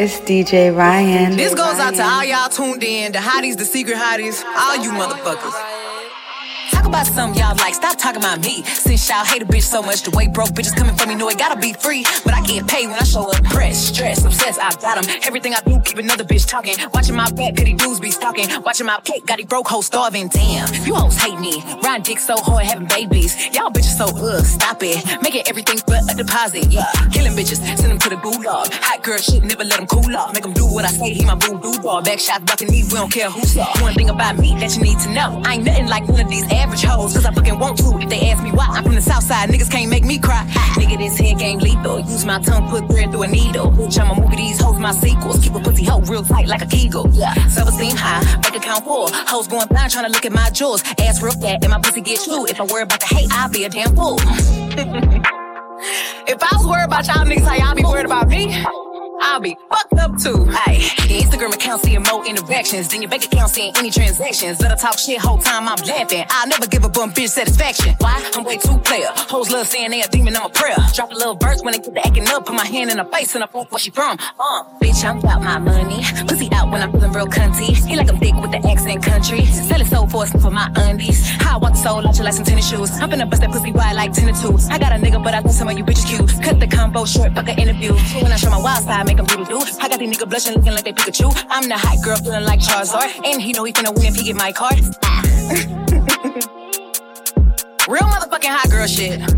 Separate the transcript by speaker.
Speaker 1: It's DJ Ryan.
Speaker 2: This goes out to all y'all tuned in, the hotties, the secret hotties, all you motherfuckers. About something y'all like, stop talking about me. Since y'all hate a bitch so much, the way broke bitches coming for me know it gotta be free. But I get paid when I show up. Press, stress, obsessed, I got 'em. Everything I do, keep another bitch talking. Watching my back, pity dudes be stalking. Watching my cake, got these broke hoes starving. Damn, you hoes hate me. Riding dick so hard, having babies. Y'all bitches so ugh, stop it. Making everything but a deposit, yeah. Killing bitches, send them to the gulag. Hot girl shit, never let them cool off. Make them do what I say, he my boo doo dog. Back shots, bucking me, we don't care who's up. One thing about me that you need to know. I ain't nothing like one of these average hoes, cause I fucking want to. If they ask me why, I'm from the south side, niggas can't make me cry. Nigga, this head game lethal. Use my tongue, put thread through a needle. Bitch, I'ma move these hoes, my sequels. Keep a pussy hoe real tight like a kegel. Yeah. Self esteem high, bank account full. Hoes going blind, trying to look at my jewels. Ass real fat, and my pussy get true. If I worry about the hate, I'll be a damn fool. if I was worried about y'all niggas, how y'all be worried about me? I'll be fucked up too. Hey, your Instagram account seeing more interactions than your bank account seeing any transactions. Let her talk shit whole time I'm laughing. I'll never give a bum bitch satisfaction. Why? I'm way too player. Hoes love saying they a demon, I'm a prayer. Drop a little verse when they get to acting up. Put my hand in her face and I fuck where she from. Uh, bitch, I'm about my money. Pussy out when I'm feeling real cunty. He like I'm thick with the accent country. Sell it so forcing for my undies. How I the soul out you like some tennis shoes. I'm finna bust that pussy wide like tennis twos. I got a nigga, but I think some of you bitches cute. Cut the combo short, fuck an interview. When I show my wild side, make doodle doo. I got these niggas blushing, looking like they Pikachu. I'm the hot girl, feeling like Charizard. And he know he finna win if he get my card. Real motherfucking hot girl shit.